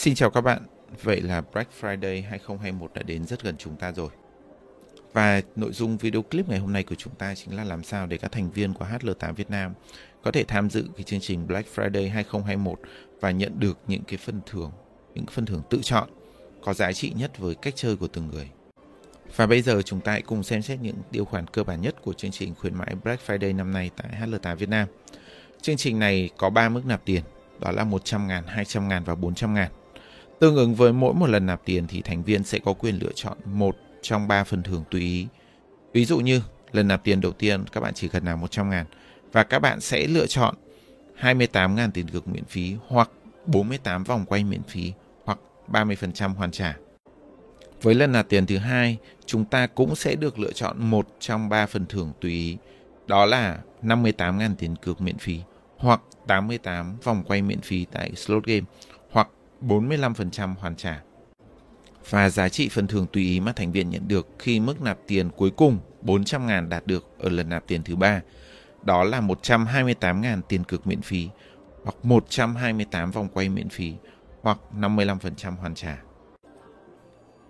Xin chào các bạn. Vậy là Black Friday 2021 đã đến rất gần chúng ta rồi. Và nội dung video clip ngày hôm nay của chúng ta chính là làm sao để các thành viên của HL8 Việt Nam có thể tham dự cái chương trình Black Friday 2021 và nhận được những cái phần thưởng, những phần thưởng tự chọn có giá trị nhất với cách chơi của từng người. Và bây giờ chúng ta hãy cùng xem xét những điều khoản cơ bản nhất của chương trình khuyến mãi Black Friday năm nay tại HL8 Việt Nam. Chương trình này có 3 mức nạp tiền, đó là 100 ngàn, 200 ngàn và 400 ngàn. Tương ứng với mỗi một lần nạp tiền thì thành viên sẽ có quyền lựa chọn một trong ba phần thưởng tùy ý. Ví dụ như lần nạp tiền đầu tiên các bạn chỉ cần nạp 100 ngàn và các bạn sẽ lựa chọn 28 ngàn tiền cược miễn phí hoặc 48 vòng quay miễn phí hoặc 30% hoàn trả. Với lần nạp tiền thứ hai, chúng ta cũng sẽ được lựa chọn một trong ba phần thưởng tùy ý. Đó là 58.000 tiền cược miễn phí hoặc 88 vòng quay miễn phí tại slot game 45% hoàn trả. Và giá trị phần thưởng tùy ý mà thành viên nhận được khi mức nạp tiền cuối cùng 400.000 đạt được ở lần nạp tiền thứ ba đó là 128.000 tiền cược miễn phí hoặc 128 vòng quay miễn phí hoặc 55% hoàn trả.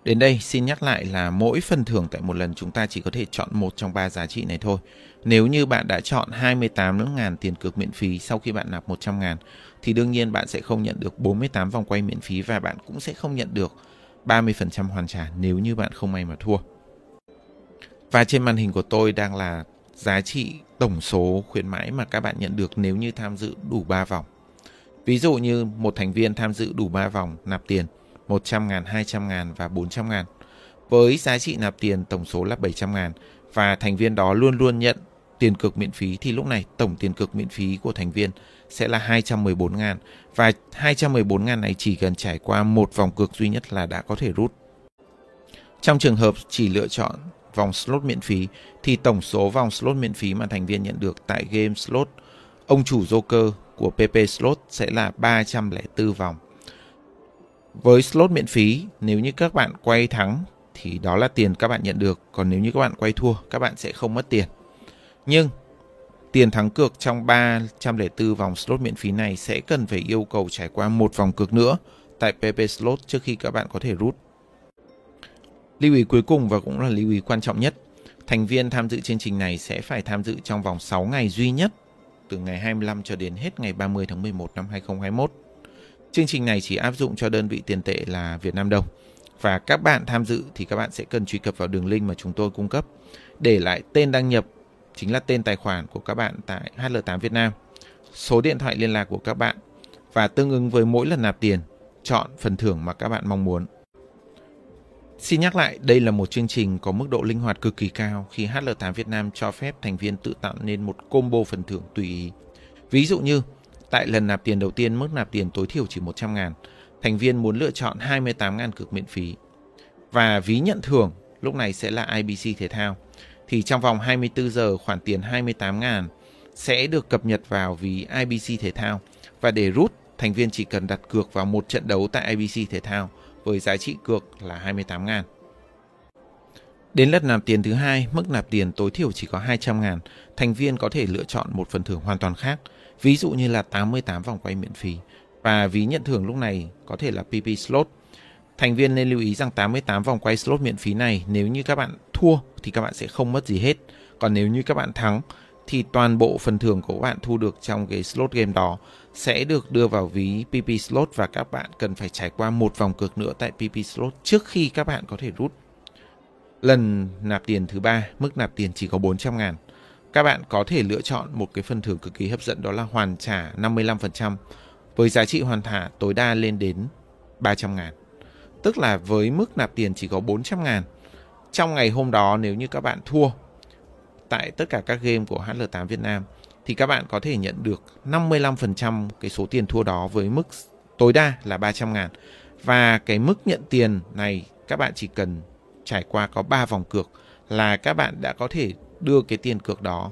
Đến đây, xin nhắc lại là mỗi phần thưởng tại một lần chúng ta chỉ có thể chọn một trong ba giá trị này thôi. Nếu như bạn đã chọn 28 ngàn tiền cược miễn phí sau khi bạn nạp 100 ngàn, thì đương nhiên bạn sẽ không nhận được 48 vòng quay miễn phí và bạn cũng sẽ không nhận được 30% hoàn trả nếu như bạn không may mà thua. Và trên màn hình của tôi đang là giá trị tổng số khuyến mãi mà các bạn nhận được nếu như tham dự đủ 3 vòng. Ví dụ như một thành viên tham dự đủ 3 vòng nạp tiền 100 ngàn, 200 ngàn và 400 ngàn. Với giá trị nạp tiền tổng số là 700 ngàn và thành viên đó luôn luôn nhận tiền cược miễn phí thì lúc này tổng tiền cược miễn phí của thành viên sẽ là 214 ngàn và 214 ngàn này chỉ cần trải qua một vòng cược duy nhất là đã có thể rút. Trong trường hợp chỉ lựa chọn vòng slot miễn phí thì tổng số vòng slot miễn phí mà thành viên nhận được tại game slot ông chủ Joker của PP Slot sẽ là 304 vòng. Với slot miễn phí, nếu như các bạn quay thắng thì đó là tiền các bạn nhận được, còn nếu như các bạn quay thua, các bạn sẽ không mất tiền. Nhưng tiền thắng cược trong 304 vòng slot miễn phí này sẽ cần phải yêu cầu trải qua một vòng cược nữa tại PP Slot trước khi các bạn có thể rút. Lưu ý cuối cùng và cũng là lưu ý quan trọng nhất, thành viên tham dự chương trình này sẽ phải tham dự trong vòng 6 ngày duy nhất từ ngày 25 cho đến hết ngày 30 tháng 11 năm 2021. Chương trình này chỉ áp dụng cho đơn vị tiền tệ là Việt Nam đồng. Và các bạn tham dự thì các bạn sẽ cần truy cập vào đường link mà chúng tôi cung cấp, để lại tên đăng nhập chính là tên tài khoản của các bạn tại HL8 Việt Nam, số điện thoại liên lạc của các bạn và tương ứng với mỗi lần nạp tiền, chọn phần thưởng mà các bạn mong muốn. Xin nhắc lại, đây là một chương trình có mức độ linh hoạt cực kỳ cao khi HL8 Việt Nam cho phép thành viên tự tạo nên một combo phần thưởng tùy ý. Ví dụ như, tại lần nạp tiền đầu tiên mức nạp tiền tối thiểu chỉ 100 ngàn, thành viên muốn lựa chọn 28 ngàn cực miễn phí. Và ví nhận thưởng lúc này sẽ là IBC Thể thao. Thì trong vòng 24 giờ khoản tiền 28 ngàn sẽ được cập nhật vào ví IBC Thể thao. Và để rút, thành viên chỉ cần đặt cược vào một trận đấu tại IBC Thể thao với giá trị cược là 28 ngàn. Đến lần nạp tiền thứ hai, mức nạp tiền tối thiểu chỉ có 200 ngàn. Thành viên có thể lựa chọn một phần thưởng hoàn toàn khác, ví dụ như là 88 vòng quay miễn phí. Và ví nhận thưởng lúc này có thể là PP slot. Thành viên nên lưu ý rằng 88 vòng quay slot miễn phí này nếu như các bạn thua thì các bạn sẽ không mất gì hết. Còn nếu như các bạn thắng thì toàn bộ phần thưởng của các bạn thu được trong cái slot game đó sẽ được đưa vào ví PP slot và các bạn cần phải trải qua một vòng cược nữa tại PP slot trước khi các bạn có thể rút. Lần nạp tiền thứ ba, mức nạp tiền chỉ có 400 ngàn. Các bạn có thể lựa chọn một cái phần thưởng cực kỳ hấp dẫn, đó là hoàn trả 55% với giá trị hoàn trả tối đa lên đến 300 ngàn. Tức là với mức nạp tiền chỉ có 400 ngàn. Trong ngày hôm đó, nếu như các bạn thua tại tất cả các game của HL8 Việt Nam, thì các bạn có thể nhận được 55% cái số tiền thua đó với mức tối đa là 300 ngàn. Và cái mức nhận tiền này, các bạn chỉ cần trải qua có 3 vòng cược là các bạn đã có thể đưa cái tiền cược đó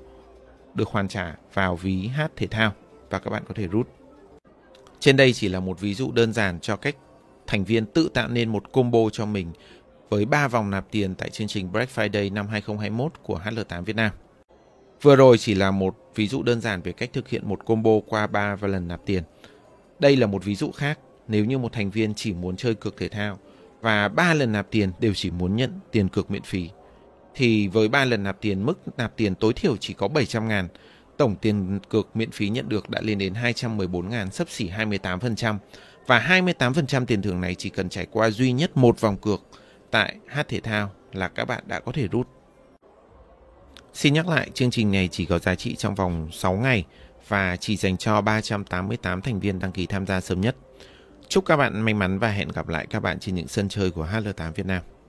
được hoàn trả vào ví hát thể thao và các bạn có thể rút. Trên đây chỉ là một ví dụ đơn giản cho cách thành viên tự tạo nên một combo cho mình với 3 vòng nạp tiền tại chương trình Black Friday năm 2021 của HL8 Việt Nam. Vừa rồi chỉ là một ví dụ đơn giản về cách thực hiện một combo qua 3 và lần nạp tiền. Đây là một ví dụ khác, nếu như một thành viên chỉ muốn chơi cược thể thao và 3 lần nạp tiền đều chỉ muốn nhận tiền cược miễn phí thì với 3 lần nạp tiền mức nạp tiền tối thiểu chỉ có 700 ngàn tổng tiền cược miễn phí nhận được đã lên đến 214 ngàn sấp xỉ 28% và 28% tiền thưởng này chỉ cần trải qua duy nhất một vòng cược tại hát thể thao là các bạn đã có thể rút. Xin nhắc lại, chương trình này chỉ có giá trị trong vòng 6 ngày và chỉ dành cho 388 thành viên đăng ký tham gia sớm nhất. Chúc các bạn may mắn và hẹn gặp lại các bạn trên những sân chơi của HL8 Việt Nam.